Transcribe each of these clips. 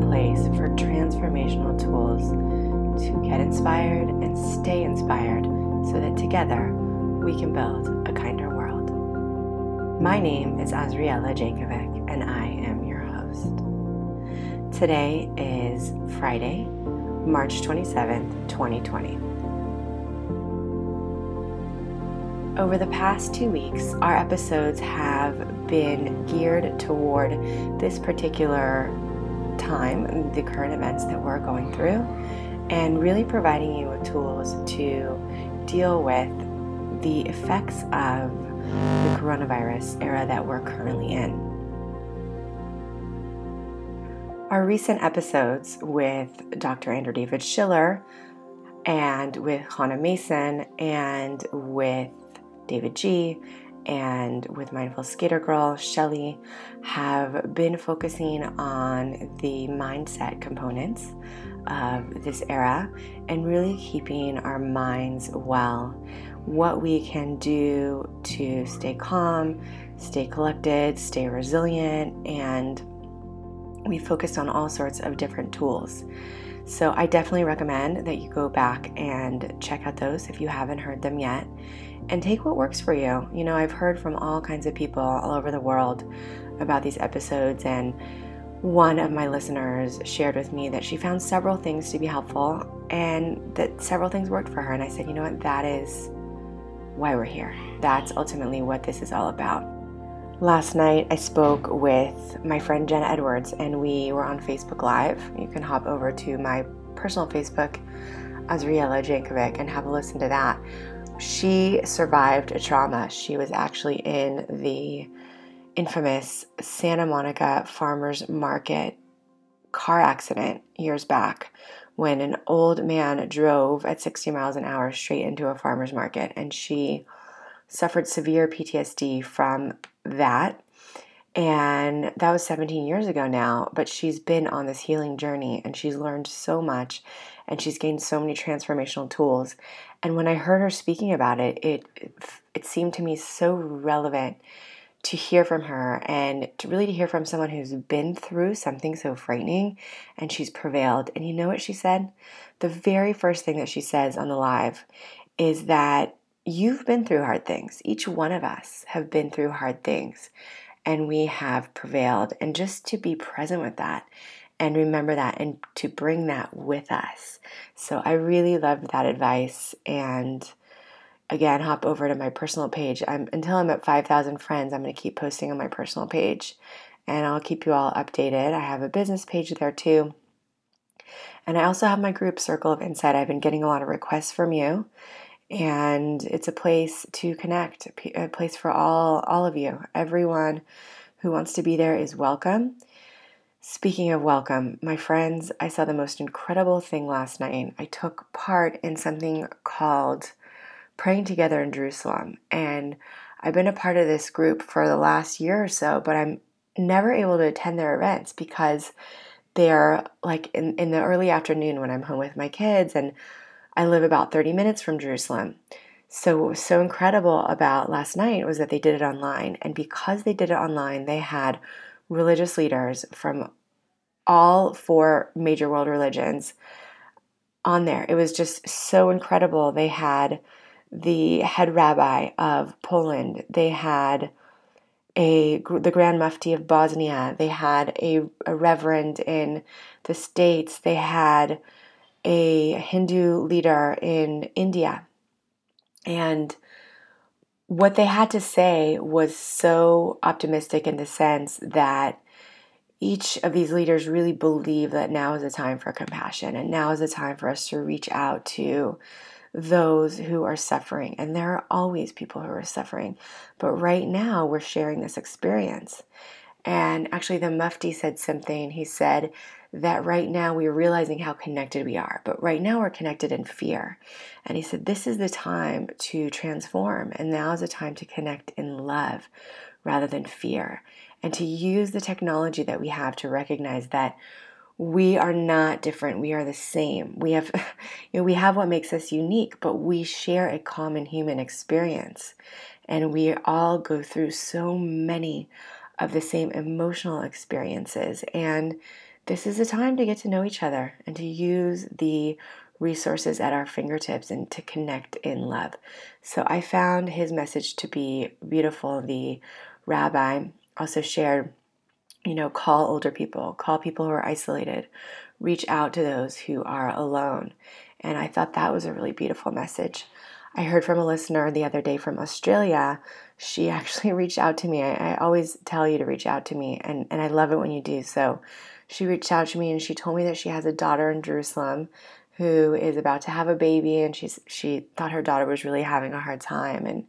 Place for transformational tools to get inspired and stay inspired so that together we can build a kinder world. My name is Azriela Jankovic, and I am your host. Today is Friday, March 27th, 2020. Over the past two weeks, our episodes have been geared toward this particular time, the current events that we're going through, and really providing you with tools to deal with the effects of the coronavirus era that we're currently in. Our recent episodes with Dr. Andrew David Schiller and with Hannah Mason and with David G and with Mindful Skater Girl, Shelly, have been focusing on the mindset components of this era and really keeping our minds well. What we can do to stay calm, stay collected, stay resilient, and we focused on all sorts of different tools. So, I definitely recommend that you go back and check out those if you haven't heard them yet and take what works for you. You know, I've heard from all kinds of people all over the world about these episodes, and one of my listeners shared with me that she found several things to be helpful and that several things worked for her. And I said, you know what, that is why we're here. That's ultimately what this is all about. Last night, I spoke with my friend Jenna Edwards, and we were on Facebook Live. You can hop over to my personal Facebook, Azriela Jankovic, and have a listen to that she survived a trauma. She was actually in the infamous Santa Monica Farmers Market car accident years back when an old man drove at 60 miles an hour straight into a farmer's market and she suffered severe PTSD from that. And that was 17 years ago now, but she's been on this healing journey and she's learned so much and she's gained so many transformational tools. And when I heard her speaking about it, it it seemed to me so relevant to hear from her and to really to hear from someone who's been through something so frightening and she's prevailed. And you know what she said? The very first thing that she says on the live is that you've been through hard things. Each one of us have been through hard things and we have prevailed. And just to be present with that and remember that and to bring that with us. So I really loved that advice and again hop over to my personal page. I'm until I'm at 5,000 friends, I'm going to keep posting on my personal page and I'll keep you all updated. I have a business page there too. And I also have my group Circle of Insight. I've been getting a lot of requests from you and it's a place to connect, a place for all all of you. Everyone who wants to be there is welcome. Speaking of welcome, my friends, I saw the most incredible thing last night. I took part in something called Praying Together in Jerusalem. And I've been a part of this group for the last year or so, but I'm never able to attend their events because they're like in, in the early afternoon when I'm home with my kids, and I live about 30 minutes from Jerusalem. So, what was so incredible about last night was that they did it online. And because they did it online, they had religious leaders from all four major world religions on there. It was just so incredible. They had the head rabbi of Poland. They had a the Grand Mufti of Bosnia. They had a, a reverend in the states. They had a Hindu leader in India, and what they had to say was so optimistic in the sense that each of these leaders really believe that now is a time for compassion and now is a time for us to reach out to those who are suffering. And there are always people who are suffering. But right now, we're sharing this experience. And actually, the Mufti said something. He said that right now we're realizing how connected we are, but right now we're connected in fear. And he said, This is the time to transform, and now is the time to connect in love rather than fear, and to use the technology that we have to recognize that we are not different we are the same we have you know we have what makes us unique but we share a common human experience and we all go through so many of the same emotional experiences. And this is a time to get to know each other and to use the resources at our fingertips and to connect in love. So I found his message to be beautiful. The rabbi also shared, you know, call older people, call people who are isolated, reach out to those who are alone. And I thought that was a really beautiful message. I heard from a listener the other day from Australia. She actually reached out to me. I, I, always tell you to reach out to me, and, and I love it when you do. So she reached out to me and she told me that she has a daughter in Jerusalem who is about to have a baby, and she's she thought her daughter was really having a hard time, and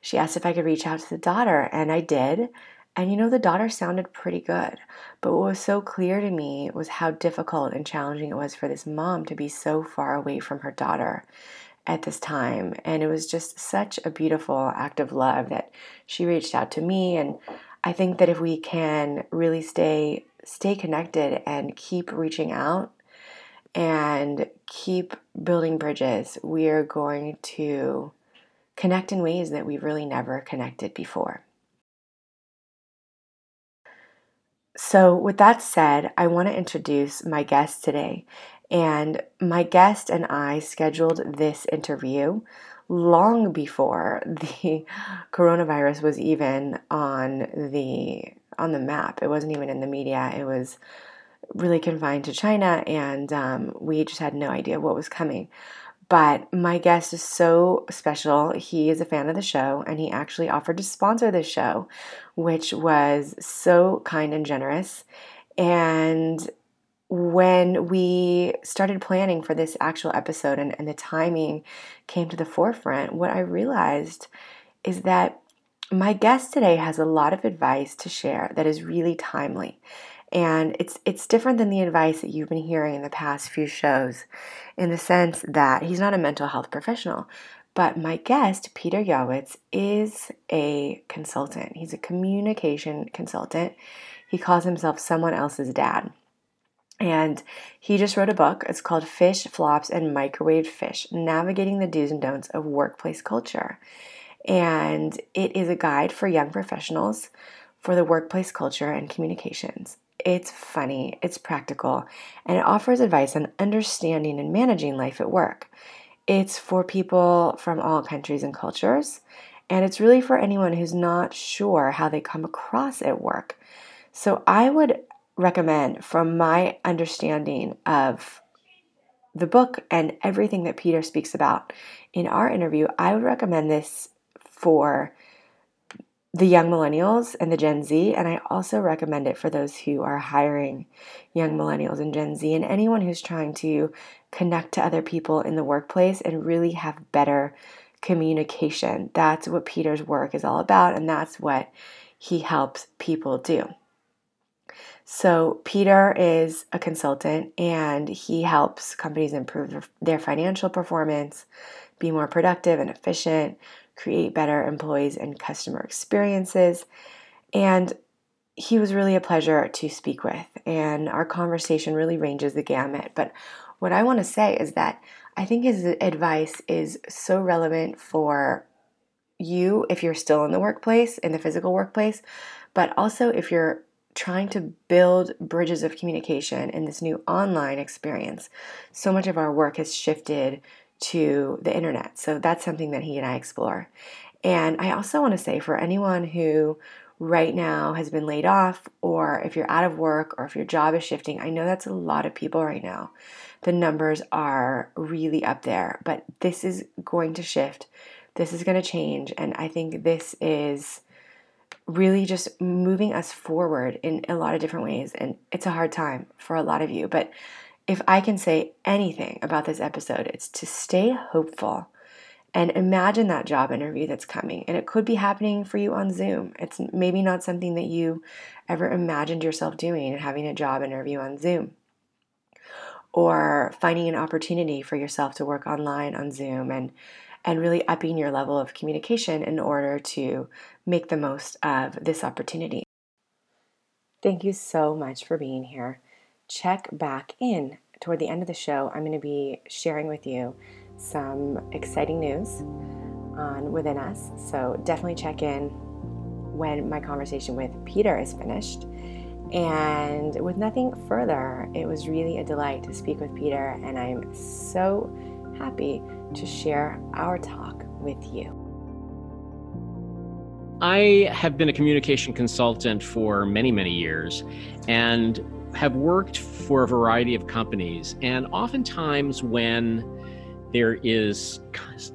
she asked if I could reach out to the daughter, and I did. And you know, the daughter sounded pretty good. But what was so clear to me was how difficult and challenging it was for this mom to be so far away from her daughter at this time. And it was just such a beautiful act of love that she reached out to me. And I think that if we can really stay stay connected and keep reaching out and keep building bridges, we are going to connect in ways that we've really never connected before. So, with that said, I want to introduce my guest today. And my guest and I scheduled this interview long before the coronavirus was even on the on the map. It wasn't even in the media. It was really confined to China, and um, we just had no idea what was coming. But my guest is so special. He is a fan of the show and he actually offered to sponsor the show, which was so kind and generous. And when we started planning for this actual episode and, and the timing came to the forefront, what I realized is that my guest today has a lot of advice to share that is really timely. And it's it's different than the advice that you've been hearing in the past few shows in the sense that he's not a mental health professional. But my guest, Peter Yawitz, is a consultant. He's a communication consultant. He calls himself someone else's dad. And he just wrote a book. It's called Flip, Flops, and Microwave Fish Navigating the Do's and Don'ts of Workplace Culture. And it is a guide for young professionals for the workplace culture and communications. It's funny, it's practical, and it offers advice on understanding and managing life at work. It's for people from all countries and cultures, and it's really for anyone who's not sure how they come across at work. So I would recommend, from my understanding of the book and everything that Peter speaks about in our interview, I would recommend this for the young millennials and the Gen Z, and I also recommend it for those who are hiring young millennials and Gen Z and anyone who's trying to connect to other people in the workplace and really have better communication. That's what Peter's work is all about, and that's what he helps people do. So, Peter is a consultant and he helps companies improve their financial performance, be more productive and efficient, create better employees and customer experiences. And he was really a pleasure to speak with, and our conversation really ranges the gamut. But what I want to say is that I think his advice is so relevant for you if you're still in the workplace, in the physical workplace, but also if you're trying to build bridges of communication in this new online experience. So much of our work has shifted to the internet. So that's something that he and I explore. And I also want to say for anyone who right now has been laid off, or if you're out of work, or if your job is shifting, I know that's a lot of people right now. The numbers are really up there, but this is going to shift. This is going to change. And I think this is really just moving us forward in a lot of different ways. And it's a hard time for a lot of you, but if I can say anything about this episode, it's to stay hopeful and imagine that job interview that's coming. And it could be happening for you on Zoom. It's maybe not something that you ever imagined yourself doing and having a job interview on Zoom. Or finding an opportunity for yourself to work online on Zoom and and really upping your level of communication in order to make the most of this opportunity. Thank you so much for being here check back in toward the end of the show. I'm going to be sharing with you some exciting news on Within Us. So definitely check in when my conversation with Peter is finished. And with nothing further, it was really a delight to speak with Peter, and I'm so happy to share our talk with you. I have been a communication consultant for many, many years and have worked for a variety of companies. And oftentimes, when there is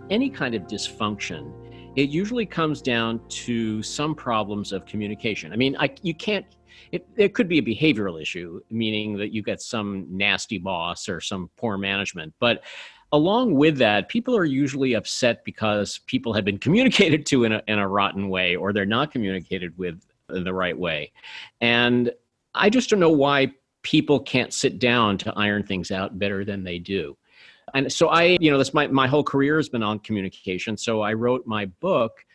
any kind of dysfunction, it usually comes down to some problems of communication. I mean, I, you can't, it, it could be a behavioral issue, meaning that you get some nasty boss or some poor management. But along with that, people are usually upset because people have been communicated to in a, in a rotten way or they're not communicated with the right way. And I just don't know why people can't sit down to iron things out better than they do. And so I, you know, this my, my whole career has been on communication. So I wrote my book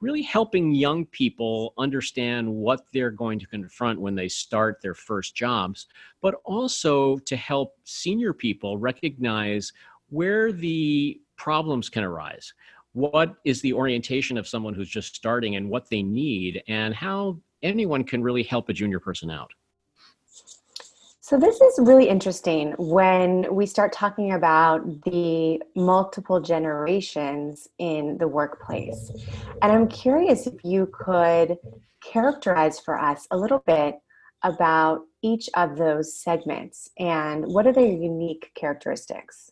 really helping young people understand what they're going to confront when they start their first jobs, but also to help senior people recognize where the problems can arise. What is the orientation of someone who's just starting and what they need, and how anyone can really help a junior person out? So, this is really interesting when we start talking about the multiple generations in the workplace. And I'm curious if you could characterize for us a little bit about each of those segments and what are their unique characteristics?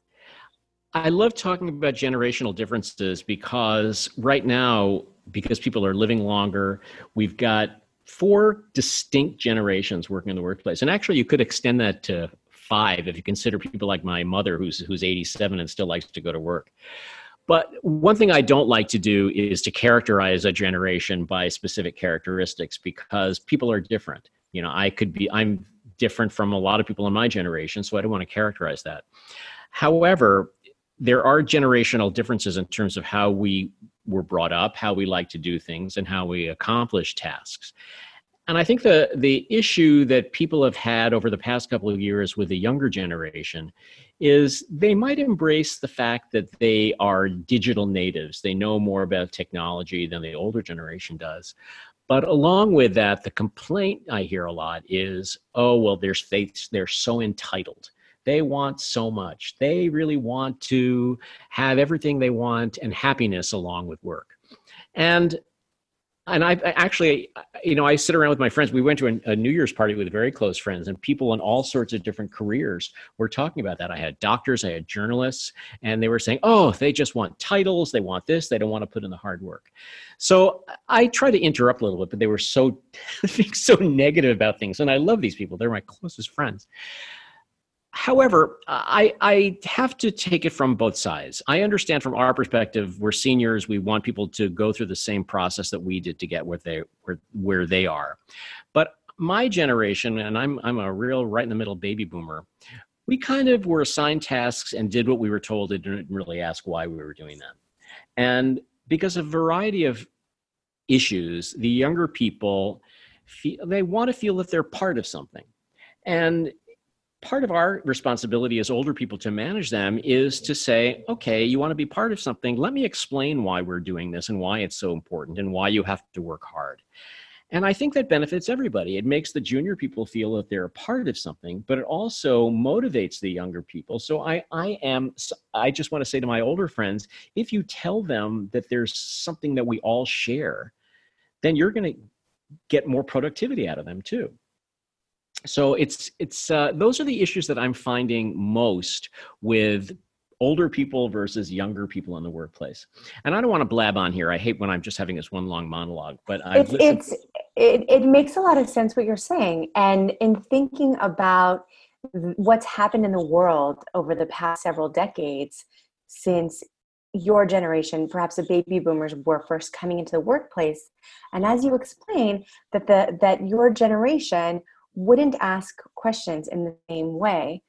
I love talking about generational differences because right now, because people are living longer, we've got four distinct generations working in the workplace. And actually, you could extend that to five if you consider people like my mother, who's, who's 87 and still likes to go to work. But one thing I don't like to do is to characterize a generation by specific characteristics because people are different. You know, I could be, I'm different from a lot of people in my generation, so I don't want to characterize that. However, there are generational differences in terms of how we were brought up, how we like to do things, and how we accomplish tasks. And I think the the issue that people have had over the past couple of years with the younger generation is they might embrace the fact that they are digital natives. They know more about technology than the older generation does. But along with that, the complaint I hear a lot is, oh, well, they're, they, they're so entitled they want so much. They really want to have everything they want and happiness along with work. And and I actually, you know, I sit around with my friends. We went to a, New Year's party with very close friends, and people in all sorts of different careers were talking about that. I had doctors, I had journalists, and they were saying, "Oh, they just want titles. They want this. They don't want to put in the hard work." So I try to interrupt a little bit, but they were so so negative about things, and I love these people. They're my closest friends. However, I, I have to take it from both sides. I understand from our perspective, we're seniors. We want people to go through the same process that we did to get where they where, where they are. But my generation, and I'm I'm a real right in the middle baby boomer. We kind of were assigned tasks and did what we were told and didn't really ask why we were doing them. And because of a variety of issues, the younger people feel, they want to feel that they're part of something. And part of our responsibility as older people to manage them is to say, okay, you want to be part of something. Let me explain why we're doing this and why it's so important and why you have to work hard. And I think that benefits everybody. It makes the junior people feel that they're a part of something, but it also motivates the younger people. So I, I am, I just want to say to my older friends, if you tell them that there's something that we all share, then you're going to get more productivity out of them too so it's it's uh, those are the issues that i'm finding most with older people versus younger people in the workplace. And i don't want to blab on here. I hate when i'm just having this one long monologue but it's, it's it, it makes a lot of sense what you're saying. And in thinking about what's happened in the world over the past several decades since your generation perhaps the baby boomers were first coming into the workplace and as you explain that the that your generation wouldn't ask questions in the same way.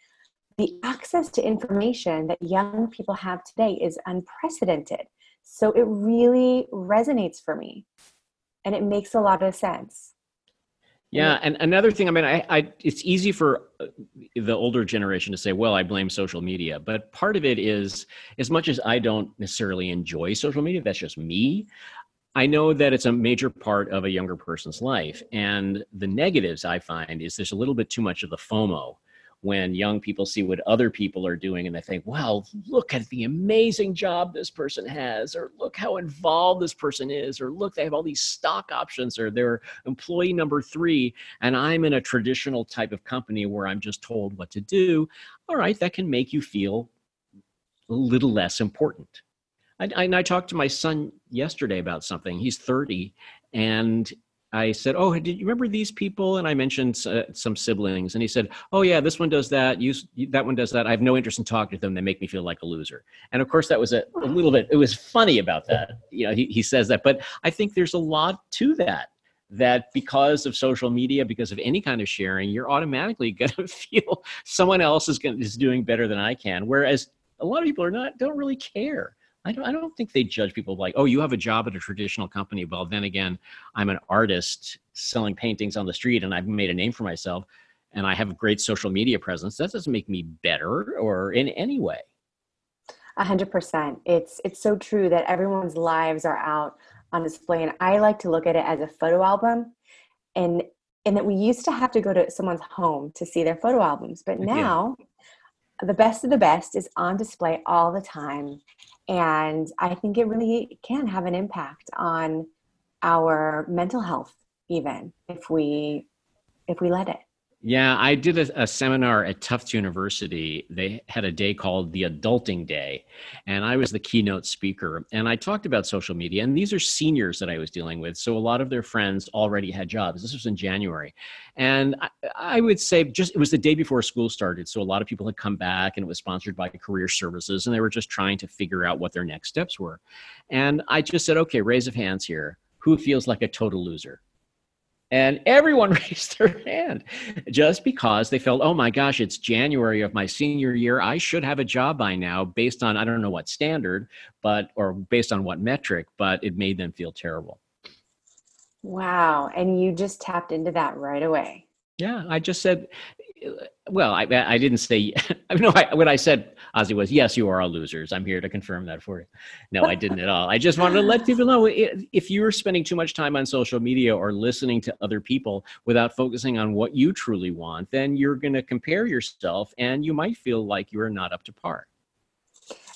The access to information that young people have today is unprecedented. So it really resonates for me and it makes a lot of sense. Yeah, and another thing, I mean, I, I, it's easy for uh, the older generation to say, "Well, I blame social media," but part of it is, as much as I don't necessarily enjoy social media, that's just me. I know that it's a major part of a younger person's life. And the negatives I find is there's a little bit too much of the FOMO when young people see what other people are doing and they think, wow, look at the amazing job this person has, or look how involved this person is, or look, they have all these stock options, or they're employee number three, and I'm in a traditional type of company where I'm just told what to do. All right, that can make you feel a little less important. I, I, I talked to my son yesterday about something. He's 30, and I said, "Oh, did you remember these people?" And I mentioned uh, some siblings, and he said, "Oh yeah, this one does that. You, that one does that. I have no interest in talking to them. They make me feel like a loser." And of course, that was a, a little bit. It was funny about that. You know, he he says that, but I think there's a lot to that. That because of social media, because of any kind of sharing, you're automatically going to feel someone else is going is doing better than I can. Whereas a lot of people are not don't really care. I don't, I don't think they judge people like, oh, you have a job at a traditional company. Well, then again, I'm an artist selling paintings on the street and I've made a name for myself and I have a great social media presence. That doesn't make me better or in any way. A hundred percent. It's it's so true that everyone's lives are out on display. And I like to look at it as a photo album. And and that we used to have to go to someone's home to see their photo albums. But now yeah the best of the best is on display all the time. And I think it really can have an impact on our mental health, even if we if we let it. Yeah, I did a, a, seminar at Tufts University. They had a day called the Adulting Day, and I was the keynote speaker. And I talked about social media, and these are seniors that I was dealing with. So a lot of their friends already had jobs. This was in January. And I, I would say just it was the day before school started. So a lot of people had come back, and it was sponsored by Career Services, and they were just trying to figure out what their next steps were. And I just said, okay, raise of hands here. Who feels like a total loser? And everyone raised their hand just because they felt, oh my gosh, it's January of my senior year. I should have a job by now based on, I don't know what standard, but, or based on what metric, but it made them feel terrible. Wow. And you just tapped into that right away. Yeah. I just said, well, I, I didn't say, I know I, what I said, Ozzy, was, yes, you are all losers. I'm here to confirm that for you. No, I didn't at all. I just wanted to let people know if you're spending too much time on social media or listening to other people without focusing on what you truly want, then you're going to compare yourself and you might feel like you're not up to par.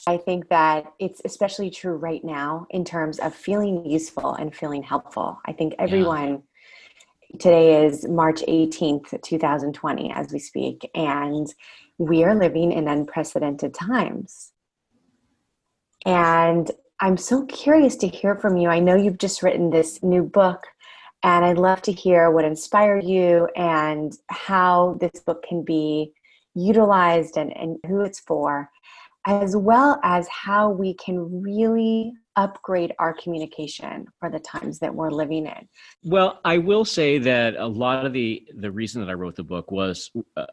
I think that it's especially true right now in terms of feeling useful and feeling helpful. I think everyone. Yeah Today is March 18th, 2020, as we speak, and we are living in unprecedented times. And I'm so curious to hear from you. I know you've just written this new book, and I'd love to hear what inspired you and how this book can be utilized and, and who it's for, as well as how we can really upgrade our communication for the times that we're living in. Well i will say that a lot of the the reason that i wrote the book was uh,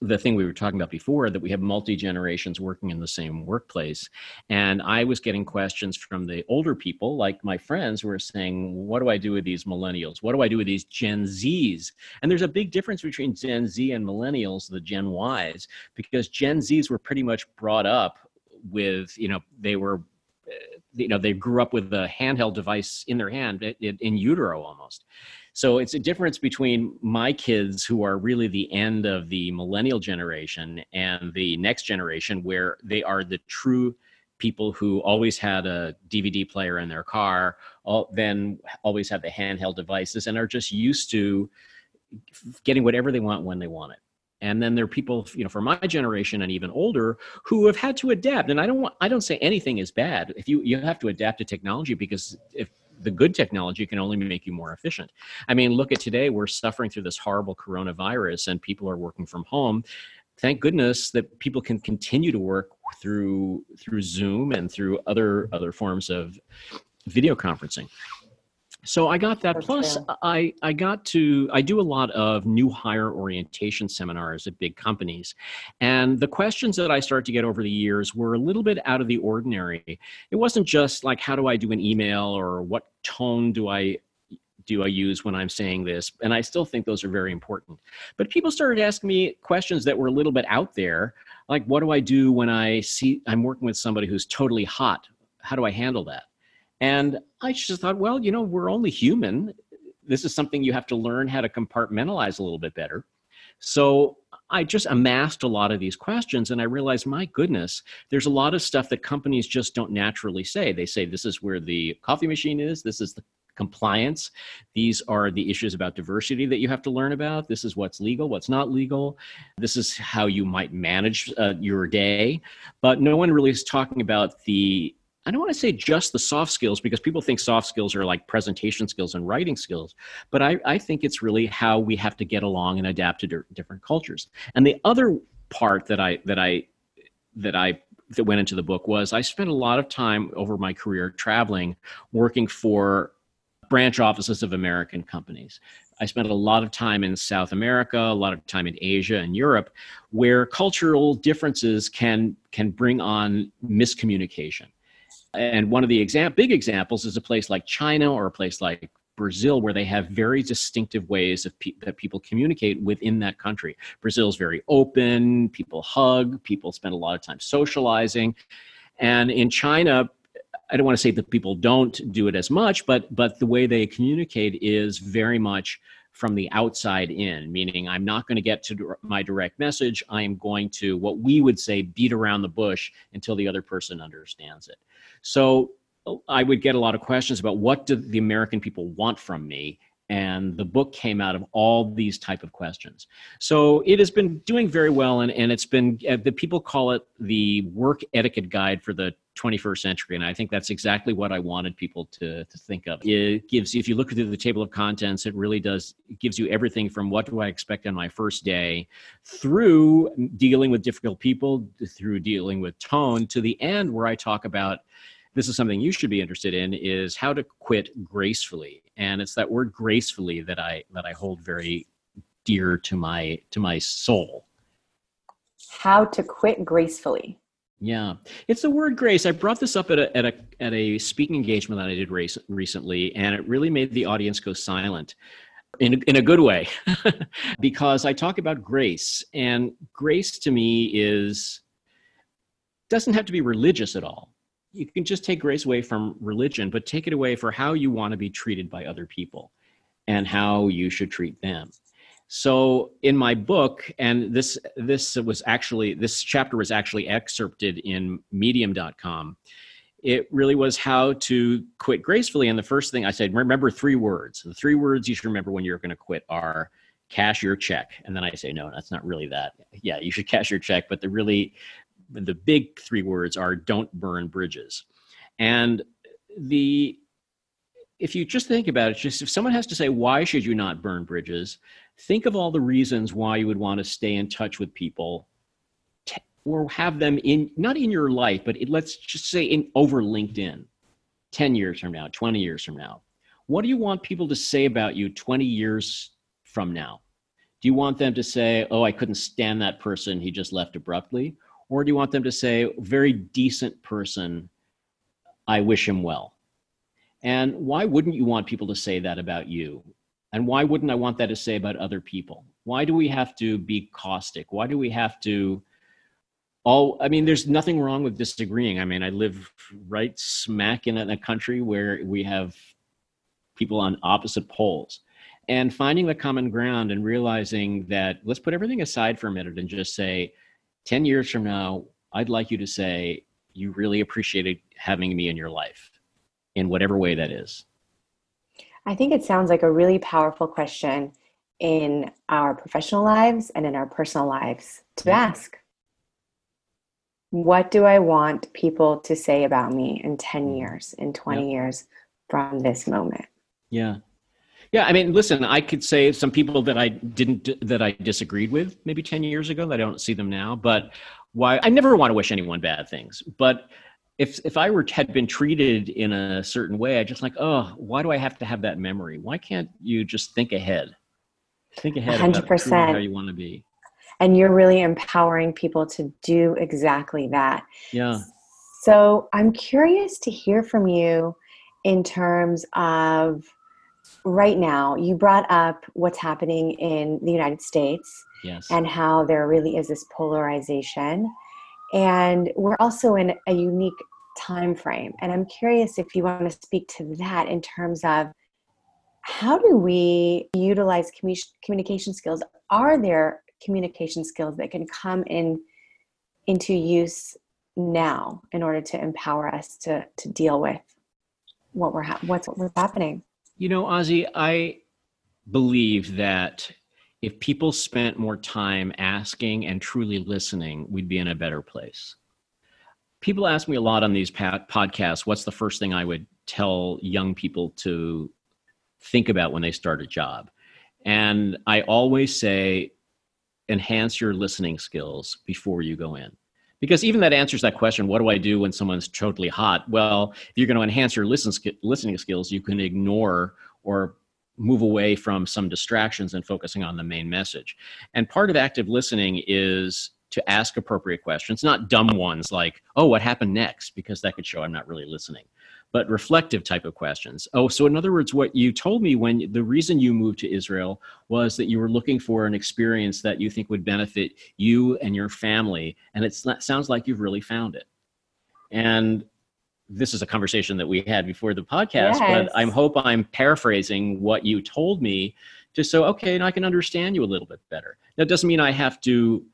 the thing we were talking about before that we have multi generations working in the same workplace. And i was getting questions from the older people like my friends were saying what do i do with these millennials? What do i do with these gen z's? And there's a big difference between gen z and millennials the gen y's because gen z's were pretty much brought up with you know they were you know they grew up with a handheld device in their hand in utero almost. So it's a difference between my kids who are really the end of the millennial generation and the next generation where they are the true people who always had a dvd player in their car all, then always have the handheld devices and are just used to getting whatever they want when they want it and then there are people you know from my generation and even older who have had to adapt. And i don't want i don't say anything is bad. If you you have to adapt to technology because if the good technology can only make you more efficient. I mean look at today we're suffering through this horrible coronavirus and people are working from home. Thank goodness that people can continue to work through through zoom and through other other forms of video conferencing so I got that. Plus, I I got to I do a lot of new hire orientation seminars at big companies, and the questions that I started to get over the years were a little bit out of the ordinary. It wasn't just like how do I do an email or what tone do I do I use when I'm saying this? And I still think those are very important. But people started asking me questions that were a little bit out there, like what do I do when I see I'm working with somebody who's totally hot? How do I handle that? And I just thought, well, you know, we're only human. This is something you have to learn how to compartmentalize a little bit better. So I just amassed a lot of these questions and I realized, my goodness, there's a lot of stuff that companies just don't naturally say. They say, this is where the coffee machine is, this is the compliance. These are the issues about diversity that you have to learn about. This is what's legal, what's not legal. This is how you might manage uh, your day. But no one really is talking about the I don't want to say just the soft skills because people think soft skills are like presentation skills and writing skills, but I, I think it's really how we have to get along and adapt to di- different cultures. And the other part that I that I that I that went into the book was I spent a lot of time over my career traveling, working for branch offices of American companies. I spent a lot of time in South America, a lot of time in Asia and Europe, where cultural differences can can bring on miscommunication and one of the exam- big examples is a place like China or a place like Brazil, where they have very distinctive ways pe- that people communicate within that country. Brazil is very open, people hug, people spend a lot of time socializing. And in China, I don't want to say that people don't do it as much, but but the way they communicate is very much from the outside in, meaning I'm not going to get to my direct message. I am going to what we would say beat around the bush until the other person understands it. So I would get a lot of questions about what do the American people want from me and the book came out of all these type of questions. So it has been doing very well and, and it's been uh, the people call it the work etiquette guide for the 21st century and i think that's exactly what i wanted people to, to think of. It gives if you look through the table of contents it really does it gives you everything from what do i expect on my first day through dealing with difficult people through dealing with tone to the end where i talk about this is something you should be interested in is how to quit gracefully. And it's that word gracefully that i that i hold very dear to my to my soul. How to quit gracefully. Yeah. It's the word grace. I brought this up at a at a at a speaking engagement that i did race, recently and it really made the audience go silent in in a good way. Because i talk about grace and grace to me is doesn't have to be religious at all you can just take grace away from religion, but take it away for how you want to be treated by other people and how you should treat them. So in my book, and this this was actually this chapter was actually excerpted in medium.com. It really was how to quit gracefully. And the first thing I said, remember three words. The three words you should remember when you're going to quit are cash your check. And then I say, no, that's not really that. Yeah, you should cash your check, but the really the big three words are don't burn bridges. And the if you just think about it, just if someone has to say, why should you not burn bridges? Think of all the reasons why you would want to stay in touch with people or have them in, not in your life, but it, let's just say in over LinkedIn 10 years from now, 20 years from now. What do you want people to say about you 20 years from now? Do you want them to say, oh, I couldn't stand that person, he just left abruptly? Or do you want them to say, very decent person, I wish him well? And why wouldn't you want people to say that about you? And why wouldn't I want that to say about other people? Why do we have to be caustic? Why do we have to all I mean there's nothing wrong with disagreeing. I mean I live right smack in a country where we have people on opposite poles. And finding the common ground and realizing that let's put everything aside for a minute and just say 10 years from now, I'd like you to say, you really appreciated having me in your life in whatever way that is. I think it sounds like a really powerful question in our professional lives and in our personal lives to ask. What do I want people to say about me in 10 mm-hmm. years, in 20 yep. years from this moment? Yeah. Yeah, I mean, listen, I could say some people that I didn't that I disagreed with maybe 10 years ago that I don't see them now, but why I never want to wish anyone bad things, but if if I were had been treated in a certain way, I just like, oh, why do I have to have that memory? Why can't you just think ahead? Think ahead 100%. about how you want to be. And you're really empowering people to do exactly that. Yeah. So I'm curious to hear from you in terms of right now, you brought up what's happening in the United States yes. and how there really is this polarization. And we're also in a unique time frame. And I'm curious if you want to speak to that in terms of how do we utilize commu- communication skills? Are there communication skills that can come in into use now in order to empower us to to deal with what we're ha- what's what's happening? You know, Ozzy, I believe that if people spent more time asking and truly listening, we'd be in a better place. People ask me a lot on these podcasts what's the first thing I would tell young people to think about when they start a job? And I always say, enhance your listening skills before you go in. Because even that answers that question what do I do when someone's totally hot? Well, if you're going to enhance your listen, listening skills, you can ignore or move away from some distractions and focusing on the main message. And part of active listening is to ask appropriate questions, not dumb ones like, oh, what happened next? Because that could show I'm not really listening, but reflective type of questions. Oh, so in other words, what you told me when the reason you moved to Israel was that you were looking for an experience that you think would benefit you and your family. And it sounds like you've really found it. And this is a conversation that we had before the podcast, yes. but I hope I'm paraphrasing what you told me just so, okay, and I can understand you a little bit better. That doesn't mean I have to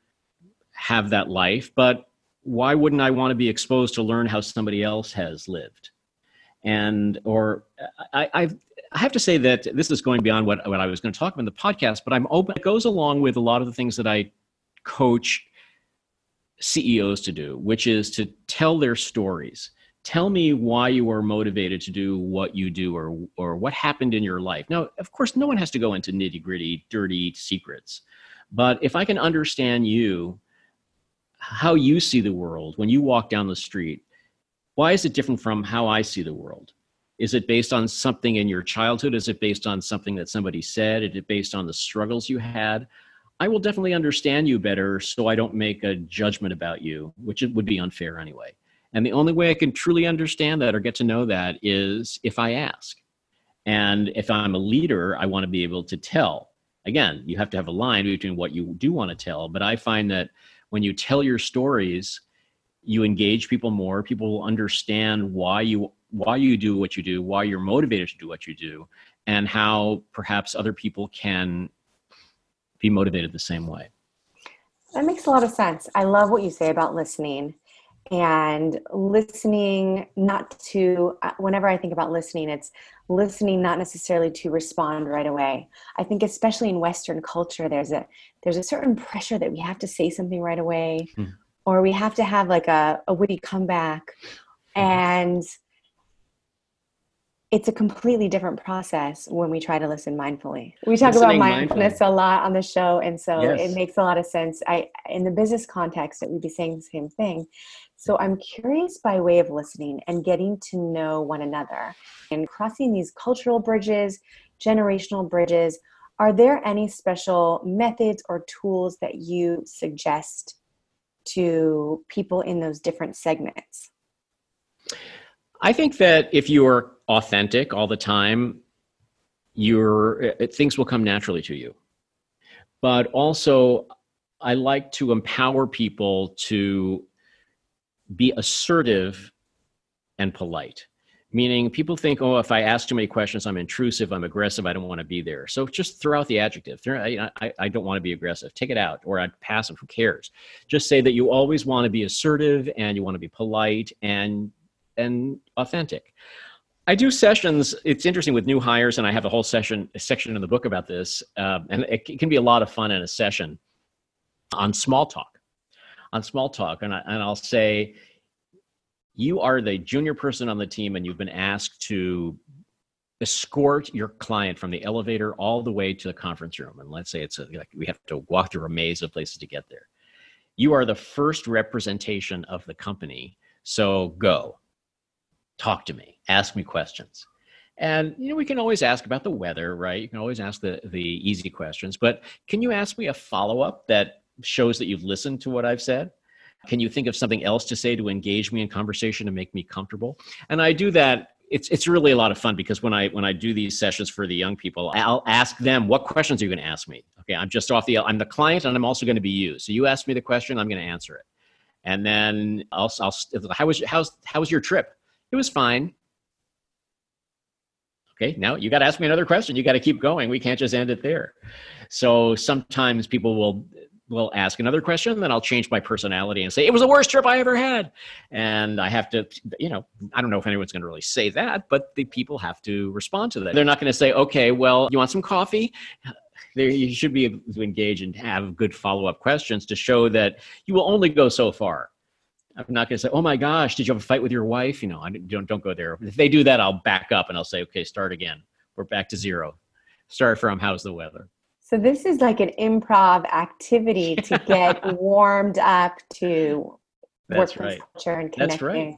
have that life, but why wouldn't I want to be exposed to learn how somebody else has lived? And, or I, I've, I have to say that this is going beyond what, what I was going to talk about in the podcast, but I'm open. It goes along with a lot of the things that I coach CEOs to do, which is to tell their stories tell me why you are motivated to do what you do or or what happened in your life now of course no one has to go into nitty gritty dirty secrets but if i can understand you how you see the world when you walk down the street why is it different from how i see the world is it based on something in your childhood is it based on something that somebody said is it based on the struggles you had i will definitely understand you better so i don't make a judgment about you which would be unfair anyway and the only way I can truly understand that or get to know that is if I ask. And if I'm a leader, I want to be able to tell. Again, you have to have a line between what you do want to tell. But I find that when you tell your stories, you engage people more. People will understand why you why you do what you do, why you're motivated to do what you do, and how perhaps other people can be motivated the same way. That makes a lot of sense. I love what you say about listening and listening not to uh, whenever i think about listening it's listening not necessarily to respond right away i think especially in western culture there's a there's a certain pressure that we have to say something right away mm. Or we have to have like a, a witty comeback mm. and it's a completely different process when we try to listen mindfully. We talk Listening about mindfulness mindfully. a lot on the show, and so yes. it makes a lot of sense. I, in the business context, that we'd be saying the same thing. So I'm curious by way of listening and getting to know one another and crossing these cultural bridges, generational bridges. Are there any special methods or tools that you suggest to people in those different segments? I think that if you are authentic all the time, your uh, things will come naturally to you. But also, I like to empower people to be assertive and polite. Meaning, people think, oh, if I ask too many questions, I'm intrusive, I'm aggressive, I don't want to be there. So just throw out the adjective. I, I, I don't want to be aggressive. Take it out, or I'd passive. Who cares? Just say that you always want to be assertive and you want to be polite and and authentic. I do sessions. It's interesting with new hires, and I have a whole session a section in the book about this. Uh, and it, it, can be a lot of fun in a session on small talk. On small talk, and, I, and I'll say, you are the junior person on the team, and you've been asked to escort your client from the elevator all the way to the conference room. And let's say it's a, like we have to walk through a maze of places to get there. You are the first representation of the company, so go talk to me, ask me questions. And you know, we can always ask about the weather, right? You can always ask the the easy questions, but can you ask me a follow-up that shows that you've listened to what I've said? Can you think of something else to say to engage me in conversation and make me comfortable? And I do that it's it's really a lot of fun because when I when I do these sessions for the young people, I'll ask them what questions are you going to ask me. Okay, I'm just off the I'm the client and I'm also going to be you. So you ask me the question, I'm going to answer it and then I'll, I'll how was how's how was your trip? It was fine. Okay, now you got to ask me another question. You got to keep going. We can't just end it there. So sometimes people will will ask another question, then I'll change my personality and say it was the worst trip I ever had. And I have to, you know, I don't know if anyone's going to really say that, but the people have to respond to that. They're not going to say, okay, well, you want some coffee? There, you should be able to engage and have good follow up questions to show that you will only go so far. I'm not going to say, "Oh my gosh, did you have a fight with your wife?" You know, I don't don't go there. If they do that, I'll back up and I'll say, "Okay, start again. We're back to zero. Start from how's the weather." So this is like an improv activity to get warmed up to That's right. culture and connecting. That's right.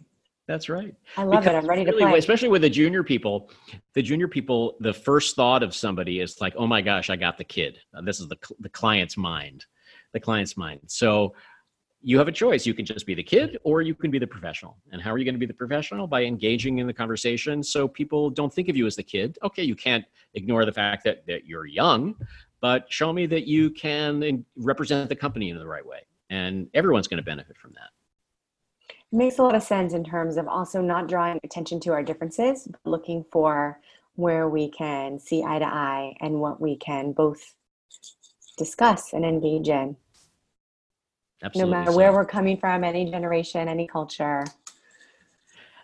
That's right. I love because it. I'm ready really, to play. Especially with the junior people, the junior people, the first thought of somebody is like, "Oh my gosh, I got the kid." Uh, this is the the client's mind, the client's mind. So you have a choice. You can just be the kid or you can be the professional. And how are you going to be the professional? By engaging in the conversation so people don't think of you as the kid. Okay, you can't ignore the fact that, that you're young, but show me that you can represent the company in the right way. And everyone's going to benefit from that. It makes a lot of sense in terms of also not drawing attention to our differences, but looking for where we can see eye to eye and what we can both discuss and engage in. Absolutely. No matter so. where we're coming from, any generation, any culture.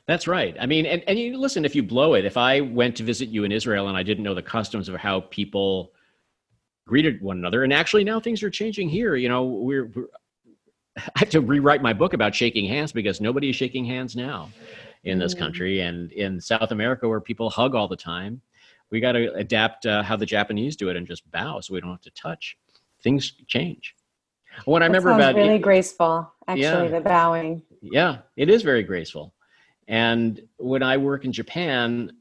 That's right. I mean, and, and you listen, if you blow it, if I went to visit you in Israel and I didn't know the customs of how people greeted one another. And actually, now things are changing here. You know, we're, we're I have to rewrite my book about shaking hands because nobody is shaking hands now in this mm. country and in South America where people hug all the time. We got to adapt uh, how the Japanese do it and just bow so we don't have to touch. Things change. What I remember about really it, graceful, actually, yeah, the bowing. Yeah, it is very graceful. And when I work in Japan,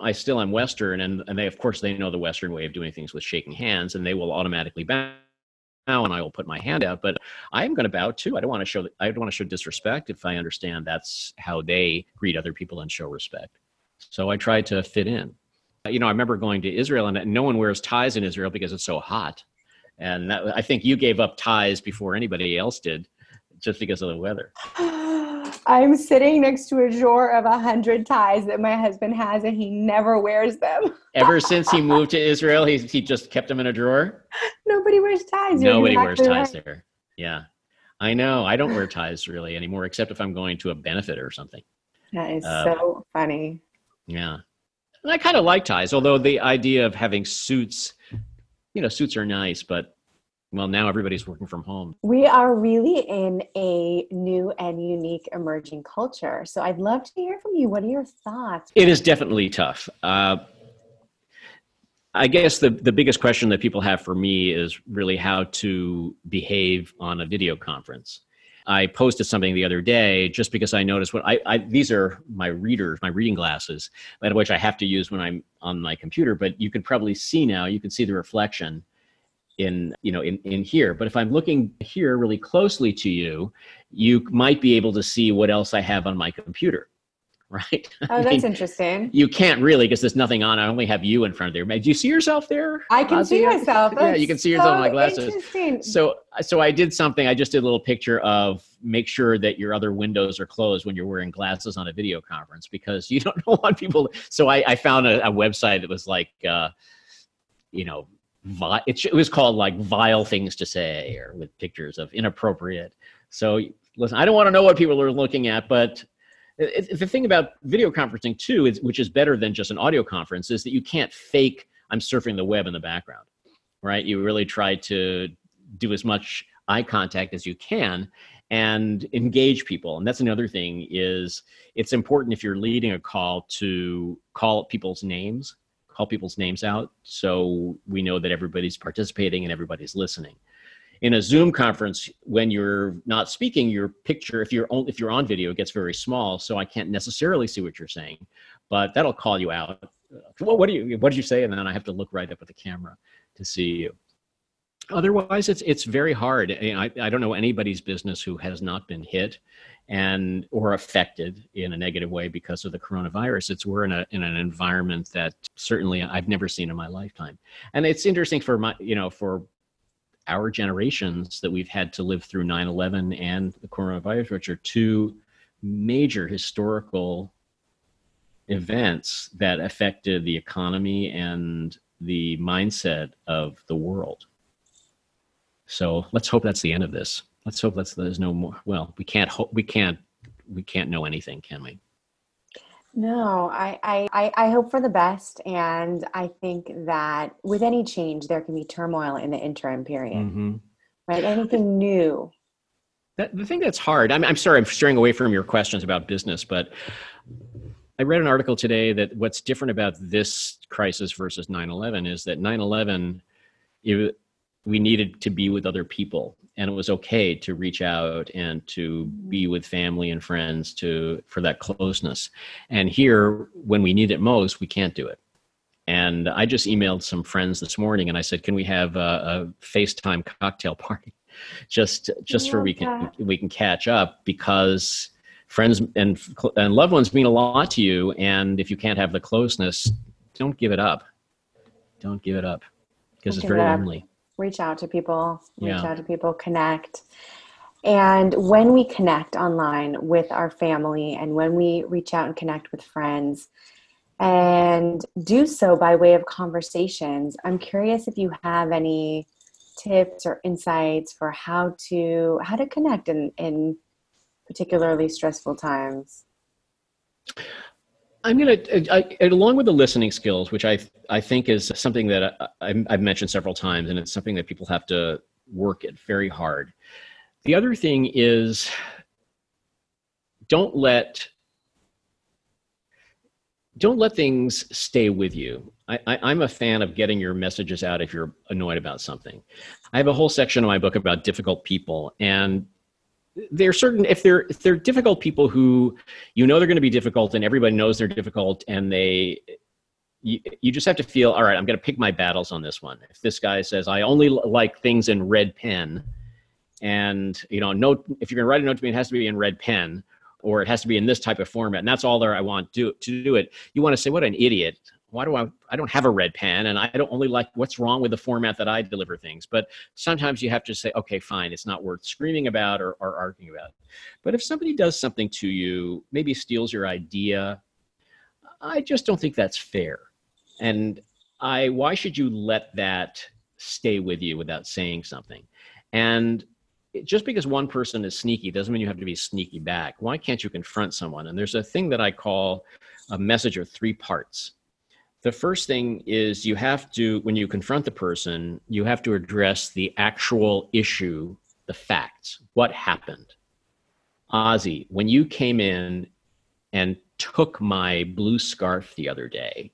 I still am Western, and, and they, of course, they know the Western way of doing things with shaking hands, and they will automatically bow, and I will put my hand out. But I am going to bow too. I don't want to show I don't want to show disrespect if I understand that's how they greet other people and show respect. So I try to fit in. You know, I remember going to Israel, and no one wears ties in Israel because it's so hot, and that, I think you gave up ties before anybody else did, just because of the weather. I'm sitting next to a drawer of a hundred ties that my husband has, and he never wears them. Ever since he moved to Israel, he he just kept them in a drawer. Nobody wears ties. Nobody wears ties right. there. Yeah, I know. I don't wear ties really anymore, except if I'm going to a benefit or something. That is uh, so funny. Yeah, and I kind of like ties, although the idea of having suits, you know, suits are nice, but well now everybody's working from home. We are really in a new and unique emerging culture. So i'd love to hear from you. What are your thoughts? It is definitely tough. Uh, i guess the, the biggest question that people have for me is really how to behave on a video conference. I posted something the other day just because i noticed what I, I these are my readers my reading glasses which i have to use when i'm on my computer but you can probably see now you can see the reflection in you know in, in here. But if i'm looking here really closely to you you might be able to see what else i have on my computer right? Oh that's mean, interesting. you can't really because there's nothing on. I only have you in front of there. Do you see yourself there i can see myself. That's yeah you can see yourself so in my glasses. so so i did something. I just did a little picture of make sure that your other windows are closed when you're wearing glasses on a video conference because you don't want people so i, I found a, a website that was like uh, you know it was called like vile things to say or with pictures of inappropriate. So listen i don't want to know what people are looking at but it, it, the thing about video conferencing too is, which is better than just an audio conference is that you can't fake i'm surfing the web in the background right? You really try to do as much eye contact as you can and engage people. And that's another thing is it's important if you're leading a call to call people's names people's names out so we know that everybody's participating and everybody's listening. In a zoom conference when you're not speaking your picture if you're on, if you're on video it gets very small so i can't necessarily see what you're saying but that'll call you out. Well what do you what did you say? And then i have to look right up at the camera to see you otherwise it's it's very hard. I, I don't know anybody's business who has not been hit and or affected in a negative way because of the coronavirus. It's we're in a in an environment that certainly i've never seen in my lifetime. And it's interesting for my you know for our generations that we've had to live through 9/11 and the coronavirus, which are two major historical events that affected the economy and the mindset of the world. So let's hope that's the end of this. Let's hope that's there's no more. Well, we can't hope we can't we can't know anything, can we? No, I, I, I hope for the best. And I think that with any change, there can be turmoil in the interim period, mm-hmm. right? Anything new. That, the thing that's hard, I'm, I'm sorry, I'm steering away from your questions about business, but I read an article today that what's different about this crisis versus 9 11 is that 9 11, we needed to be with other people. And it was okay to reach out and to be with family and friends to for that closeness. And here when we need it most we can't do it. And i just emailed some friends this morning and i said can we have a, a facetime cocktail party just just for we can we can catch up? Because friends and and loved ones mean a lot to you. And if you can't have the closeness don't give it up. Don't give it up. Because it's very lonely reach out to people, reach yeah. out to people, connect. And when we connect online with our family and when we reach out and connect with friends and do so by way of conversations, I'm curious if you have any tips or insights for how to how to connect in, in particularly stressful times. I'm going uh, to, along with the listening skills, which I I think is something that uh, I, I've mentioned several times, and it's something that people have to work at very hard. The other thing is, don't let don't let things stay with you. I, am a fan of getting your messages out if you're annoyed about something. I have a whole section of my book about difficult people, and there are certain if they're if they're difficult people who you know they're going to be difficult and everybody knows they're difficult and they you, you just have to feel all right i'm going to pick my battles on this one. If this guy says i only like things in red pen and you know note if you're going to write a note to me it has to be in red pen or it has to be in this type of format and that's all there i want to, to do it. You want to say what an idiot why do I I don't have a red pen and I don't only like what's wrong with the format that I deliver things. But sometimes you have to say, okay, fine, it's not worth screaming about or, or arguing about. But if somebody does something to you, maybe steals your idea, I just don't think that's fair. And I why should you let that stay with you without saying something? And just because one person is sneaky doesn't mean you have to be sneaky back. Why can't you confront someone? And there's a thing that I call a message of three parts the first thing is you have to, when you confront the person, you have to address the actual issue, the facts. What happened? Ozzy, when you came in and took my blue scarf the other day,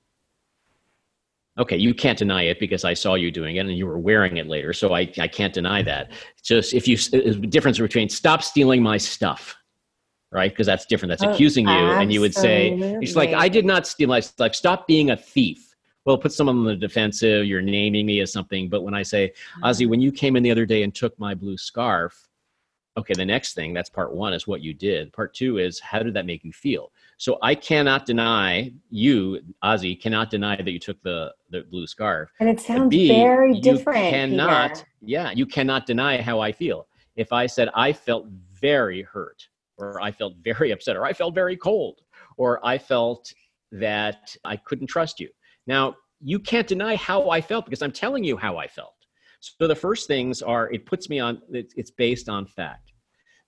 okay, you can't deny it because I saw you doing it and you were wearing it later. So I, I can't deny that. Just if you, the difference between stop stealing my stuff right? Because that's different. That's oh, accusing you, absolutely. and you would say, "It's like I did not steal." I like stop being a thief. Well, put someone on the defensive. You're naming me as something. But when I say, Ozzy, mm-hmm. when you came in the other day and took my blue scarf, okay, the next thing that's part one is what you did. Part two is how did that make you feel? So I cannot deny you, Ozzy, cannot deny that you took the the blue scarf. And it sounds B, very different. You cannot, yeah, you cannot deny how I feel. If I said I felt very hurt or I felt very upset, or I felt very cold, or I felt that I couldn't trust you. Now, you can't deny how I felt because I'm telling you how I felt. So the first things are it puts me on, it's based on fact.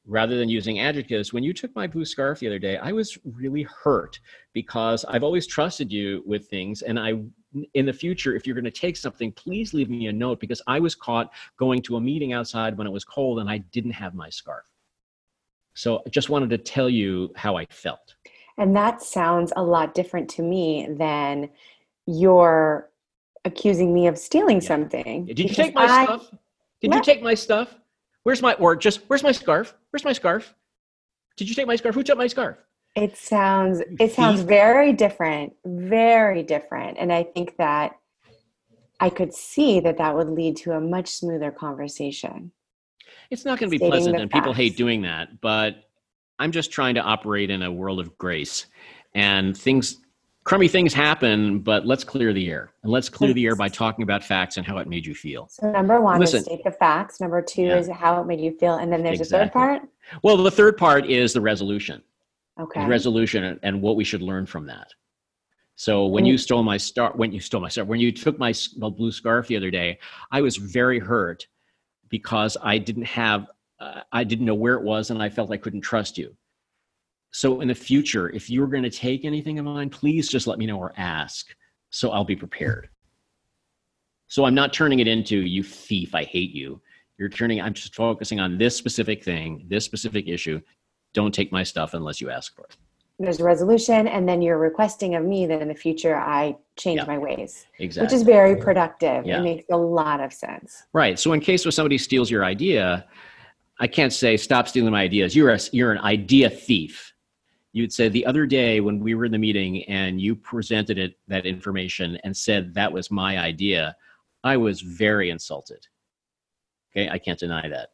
Rather than using adjectives, when you took my blue scarf the other day, I was really hurt because I've always trusted you with things. And I, in the future, if you're going to take something, please leave me a note because I was caught going to a meeting outside when it was cold and I didn't have my scarf. So I just wanted to tell you how I felt. And that sounds a lot different to me than you're accusing me of stealing yeah. something. Did you take my I, stuff? Did you take my stuff? Where's my or just where's my scarf? Where's my scarf? Did you take my scarf? Who took my scarf? It sounds it sounds very different, very different. And I think that I could see that that would lead to a much smoother conversation. It's not going to be pleasant, and facts. people hate doing that. But I'm just trying to operate in a world of grace, and things crummy things happen, but let's clear the air. And let's clear the air by talking about facts and how it made you feel. So number one Listen, is state the facts. Number two yeah. is how it made you feel. And then there's exactly. a third part. Well, the third part is the resolution. Okay. The resolution and what we should learn from that. So when mm. you stole my star, when you stole my star, when you took my blue scarf the other day, I was very hurt because I didn't have, uh, I didn't know where it was, and I felt I couldn't trust you. So in the future, if you're going to take anything of mine, please just let me know or ask, so I'll be prepared. So I'm not turning it into you thief, I hate you. You're turning. I'm just focusing on this specific thing, this specific issue. Don't take my stuff unless you ask for it there's a resolution and then you're requesting of me that in the future i change yeah, my ways exactly which is very productive. Yeah. it makes a lot of sense. Right. So in case where somebody steals your idea i can't say stop stealing my ideas. You're a you're an idea thief. You'd say the other day when we were in the meeting and you presented it that information and said that was my idea i was very insulted. Okay? I can't deny that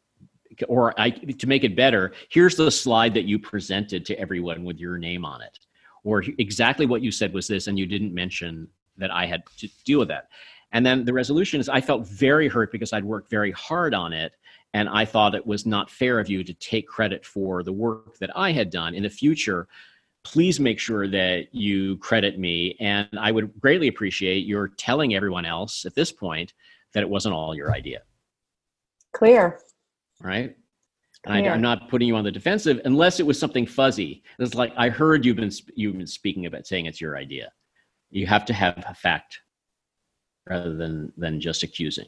or I, to make it better, here's the slide that you presented to everyone with your name on it. Or exactly what you said was this, and you didn't mention that I had to deal with that. And then the resolution is I felt very hurt because I'd worked very hard on it. And I thought it was not fair of you to take credit for the work that I had done. In the future, please make sure that you credit me. And I would greatly appreciate your telling everyone else at this point that it wasn't all your idea. Clear right? And yeah. I, am not putting you on the defensive unless it was something fuzzy. It's like I heard you've been you've been speaking about saying it's your idea. You have to have a fact rather than than just accusing.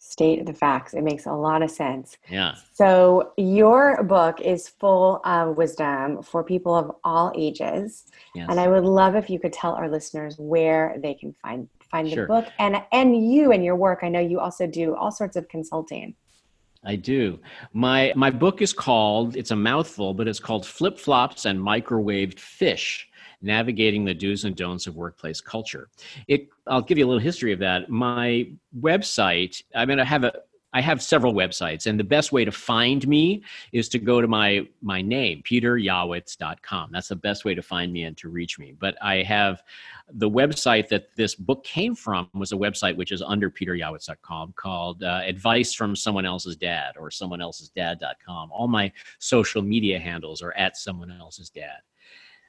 State the facts. It makes a lot of sense. Yeah. So your book is full of wisdom for people of all ages, yes. and I would love if you could tell our listeners where they can find find sure. the book and and you and your work. I know you also do all sorts of consulting. I do. My my book is called it's a mouthful, but it's called Flip Flops and Microwaved Fish: Navigating the Do's and Don'ts of Workplace Culture. It I'll give you a little history of that. My website, I mean I have a I have several websites, and the best way to find me is to go to my my name, peteryawitz.com. That's the best way to find me and to reach me. But I have the website that this book came from was a website which is under peteryawitz.com called uh, Advice from Someone Else's Dad or Someone Else's Dad.com. All my social media handles are at Someone Else's Dad.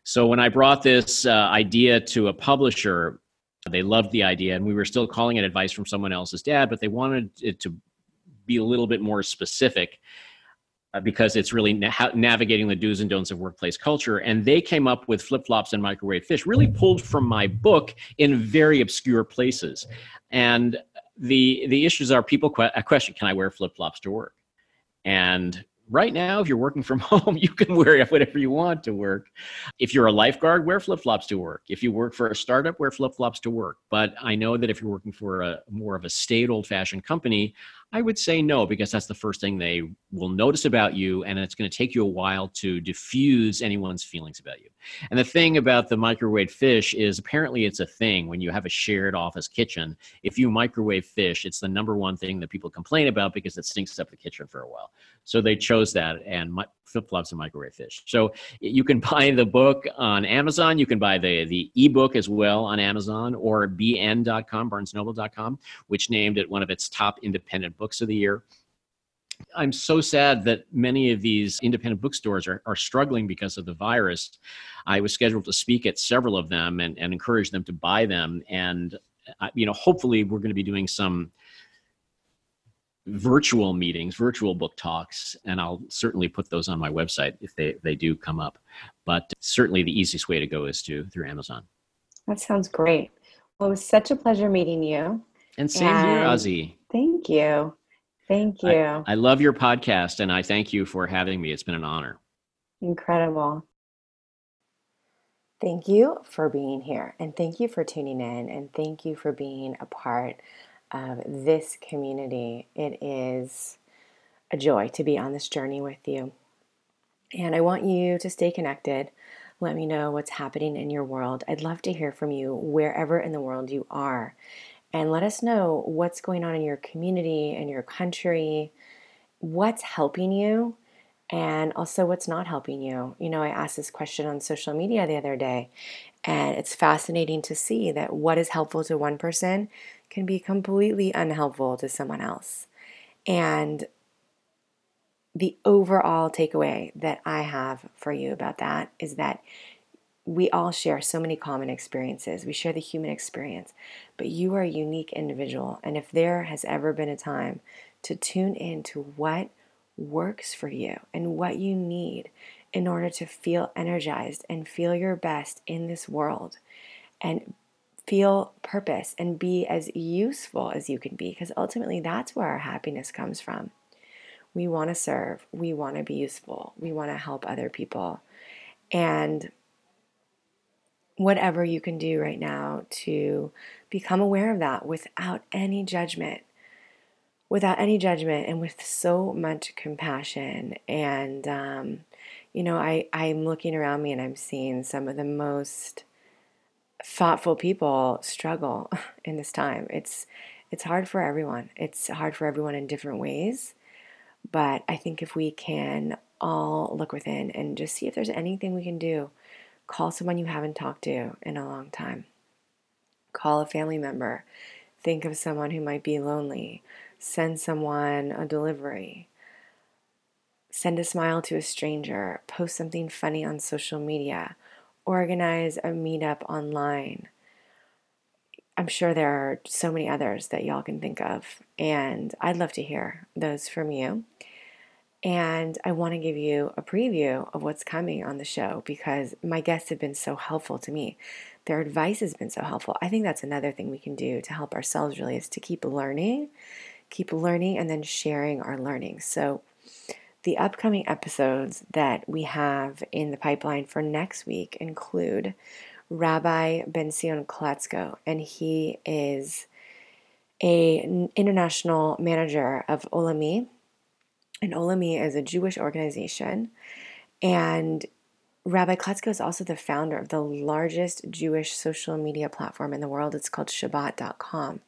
So when I brought this uh, idea to a publisher, they loved the idea, and we were still calling it Advice from Someone Else's Dad, but they wanted it to be a little bit more specific uh, because it's really na- navigating the do's and don'ts of workplace culture. And they came up with flip flops and microwave fish, really pulled from my book in very obscure places. And the the issues are people que- a question: Can I wear flip flops to work? And right now, if you're working from home, you can wear whatever you want to work. If you're a lifeguard, wear flip flops to work. If you work for a startup, wear flip flops to work. But I know that if you're working for a more of a state old fashioned company, I would say no, because that's the first thing they will notice about you, and it's going to take you a while to diffuse anyone's feelings about you. And the thing about the microwave fish is apparently it's a thing when you have a shared office kitchen. If you microwave fish, it's the number one thing that people complain about because it stinks up the kitchen for a while. So they chose that, and flip flops and microwave fish. So you can buy the book on Amazon. You can buy the the ebook as well on Amazon or bn.com, barnesnoble.com, which named it one of its top independent books of the year. I'm so sad that many of these independent bookstores are, are struggling because of the virus. I was scheduled to speak at several of them and, and encourage them to buy them. And, uh, you know, hopefully we're going to be doing some virtual meetings, virtual book talks, and I'll certainly put those on my website if they, they do come up. But certainly the easiest way to go is to through Amazon. That sounds great. Well, it was such a pleasure meeting you. And same and here, Ozzy. Thank you. Thank you. I, I love your podcast and I thank you for having me. It's been an honor. Incredible. Thank you for being here and thank you for tuning in and thank you for being a part of this community. It is a joy to be on this journey with you. And I want you to stay connected. Let me know what's happening in your world. I'd love to hear from you wherever in the world you are. And let us know what's going on in your community, in your country, what's helping you, and also what's not helping you. You know, I asked this question on social media the other day, and it's fascinating to see that what is helpful to one person can be completely unhelpful to someone else. And the overall takeaway that I have for you about that is that we all share so many common experiences. We share the human experience, but you are a unique individual. And if there has ever been a time to tune into what works for you and what you need in order to feel energized and feel your best in this world and feel purpose and be as useful as you can be, because ultimately that's where our happiness comes from. We want to serve, we want to be useful, we want to help other people. And whatever you can do right now to become aware of that without any judgment without any judgment and with so much compassion. And, um, you know, I, I'm looking around me and I'm seeing some of the most thoughtful people struggle in this time. It's, it's hard for everyone. It's hard for everyone in different ways. But I think if we can all look within and just see if there's anything we can do, call someone you haven't talked to in a long time, call a family member, think of someone who might be lonely, send someone a delivery, send a smile to a stranger, post something funny on social media, organize a meetup online. I'm sure there are so many others that y'all can think of, and I'd love to hear those from you. And I want to give you a preview of what's coming on the show because my guests have been so helpful to me. Their advice has been so helpful. I think that's another thing we can do to help ourselves really is to keep learning keep learning and then sharing our learning. So, the upcoming episodes that we have in the pipeline for next week include Rabbi Benzion Klatzko, and he is a international manager of Olami. And Olami is a Jewish organization. And Rabbi Klatzko is also the founder of the largest Jewish social media platform in the world. It's called Shabbat.com.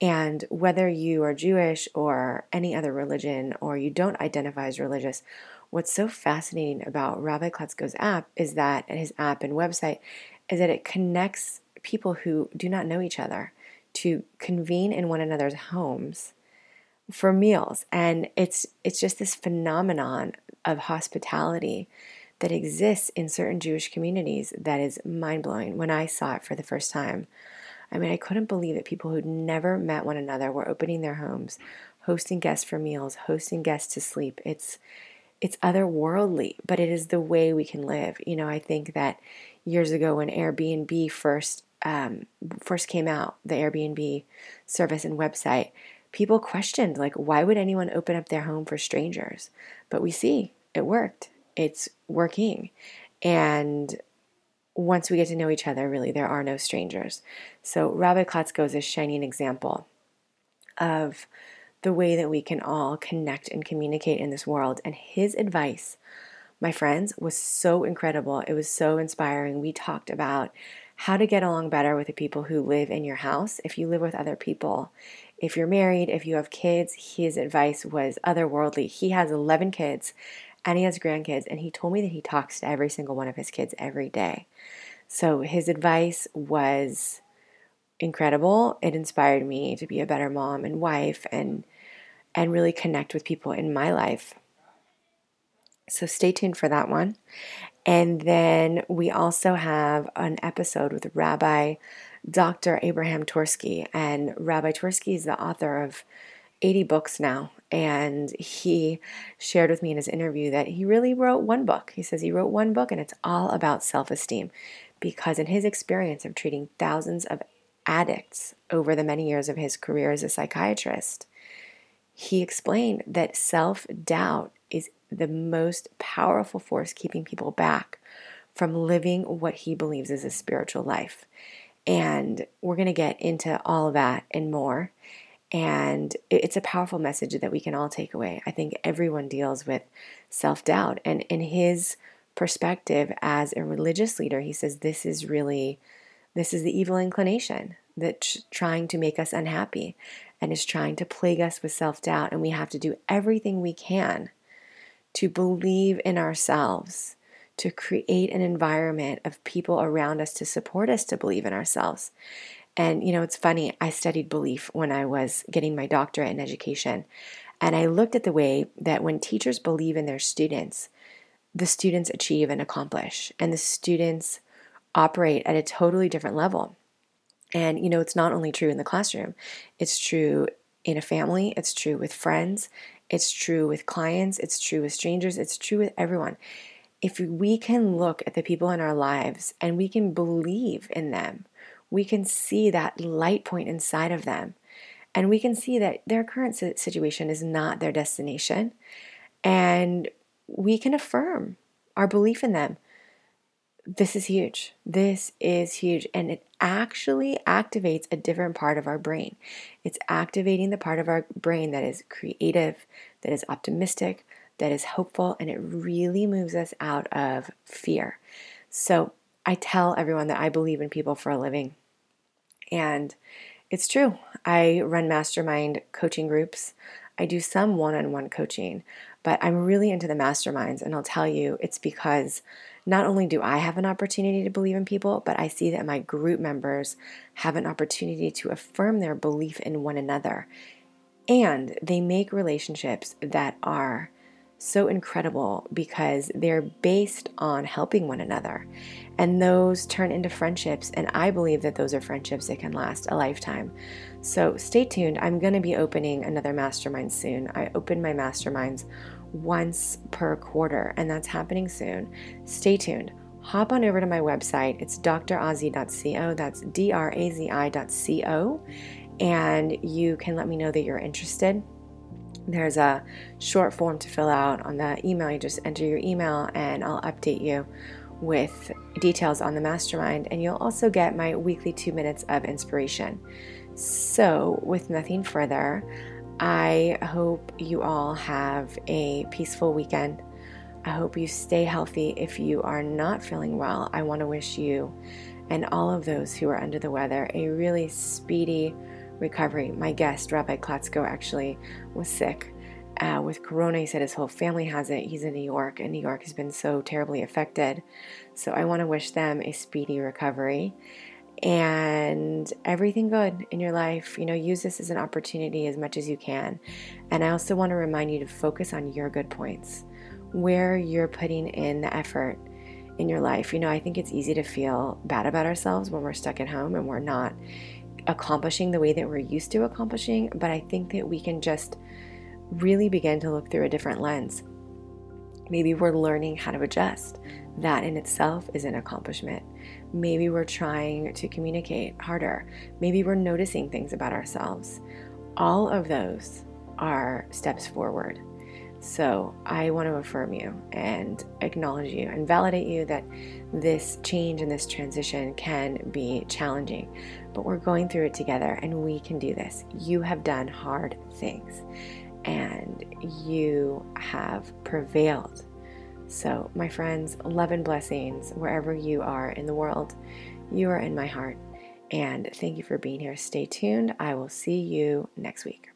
And whether you are Jewish or any other religion or you don't identify as religious, what's so fascinating about Rabbi Klatzko's app is that his app and website is that it connects people who do not know each other to convene in one another's homes for meals and it's it's just this phenomenon of hospitality that exists in certain Jewish communities that is mind-blowing when I saw it for the first time I mean, I couldn't believe that people who'd never met one another were opening their homes, hosting guests for meals, hosting guests to sleep. It's it's otherworldly, but it is the way we can live. You know, I think that years ago when Airbnb first um, first came out, the Airbnb service and website, people questioned like, why would anyone open up their home for strangers? But we see it worked. It's working, and once we get to know each other, really, there are no strangers. So, Rabbi Klatzko is a shining example of the way that we can all connect and communicate in this world. And his advice, my friends, was so incredible. It was so inspiring. We talked about how to get along better with the people who live in your house, if you live with other people. If you're married, if you have kids, his advice was otherworldly. He has 11 kids and he has grandkids, and he told me that he talks to every single one of his kids every day. So his advice was incredible. It inspired me to be a better mom and wife and and really connect with people in my life. So stay tuned for that one. And then we also have an episode with Rabbi Dr. Abraham Twersky. And Rabbi Twersky is the author of 80 books now. And he shared with me in his interview that he really wrote one book. He says he wrote one book and it's all about self esteem because, in his experience of treating thousands of addicts over the many years of his career as a psychiatrist, he explained that self doubt is the most powerful force keeping people back from living what he believes is a spiritual life. And we're going to get into all of that and more. And it's a powerful message that we can all take away. I think everyone deals with self doubt. And in his perspective as a religious leader, he says this is really this is the evil inclination that's trying to make us unhappy and is trying to plague us with self doubt. And we have to do everything we can to believe in ourselves, to create an environment of people around us to support us to believe in ourselves. And, you know, it's funny, I studied belief when I was getting my doctorate in education. And I looked at the way that when teachers believe in their students, the students achieve and accomplish, and the students operate at a totally different level. And, you know, it's not only true in the classroom, it's true in a family, it's true with friends, it's true with clients, it's true with strangers, it's true with everyone. If we can look at the people in our lives and we can believe in them, we can see that light point inside of them. And we can see that their current situation is not their destination. And we can affirm our belief in them. This is huge. This is huge. And it actually activates a different part of our brain. It's activating the part of our brain that is creative, that is optimistic, that is hopeful, and it really moves us out of fear. So I tell everyone that I believe in people for a living. And it's true. I run mastermind coaching groups. I do some one on one coaching, but I'm really into the masterminds. And I'll tell you, it's because not only do I have an opportunity to believe in people, but I see that my group members have an opportunity to affirm their belief in one another. And they make relationships that are so incredible because they're based on helping one another. And those turn into friendships. And I believe that those are friendships that can last a lifetime. So stay tuned. I'm going to be opening another mastermind soon. I open my masterminds once per quarter, and that's happening soon. Stay tuned. Hop on over to my website. It's drazi.co. That's D R A Z I.co. And you can let me know that you're interested. There's a short form to fill out on the email. You just enter your email, and I'll update you with details on the mastermind. And you'll also get my weekly two minutes of inspiration. So, with nothing further, I hope you all have a peaceful weekend. I hope you stay healthy. If you are not feeling well, I want to wish you and all of those who are under the weather a really speedy recovery. My guest, Rabbi Klatzko, actually was sick uh, with corona. He said his whole family has it. He's in New York, and New York has been so terribly affected. So I want to wish them a speedy recovery and everything good in your life. You know, use this as an opportunity as much as you can. And I also want to remind you to focus on your good points, where you're putting in the effort in your life. You know, I think it's easy to feel bad about ourselves when we're stuck at home and we're not accomplishing the way that we're used to accomplishing. But I think that we can just really begin to look through a different lens. Maybe we're learning how to adjust. That in itself is an accomplishment. Maybe we're trying to communicate harder. Maybe we're noticing things about ourselves. All of those are steps forward. So I want to affirm you and acknowledge you and validate you that this change and this transition can be challenging, but we're going through it together and we can do this. You have done hard things and you have prevailed so, my friends, love and blessings wherever you are in the world. You are in my heart. And thank you for being here. Stay tuned. I will see you next week.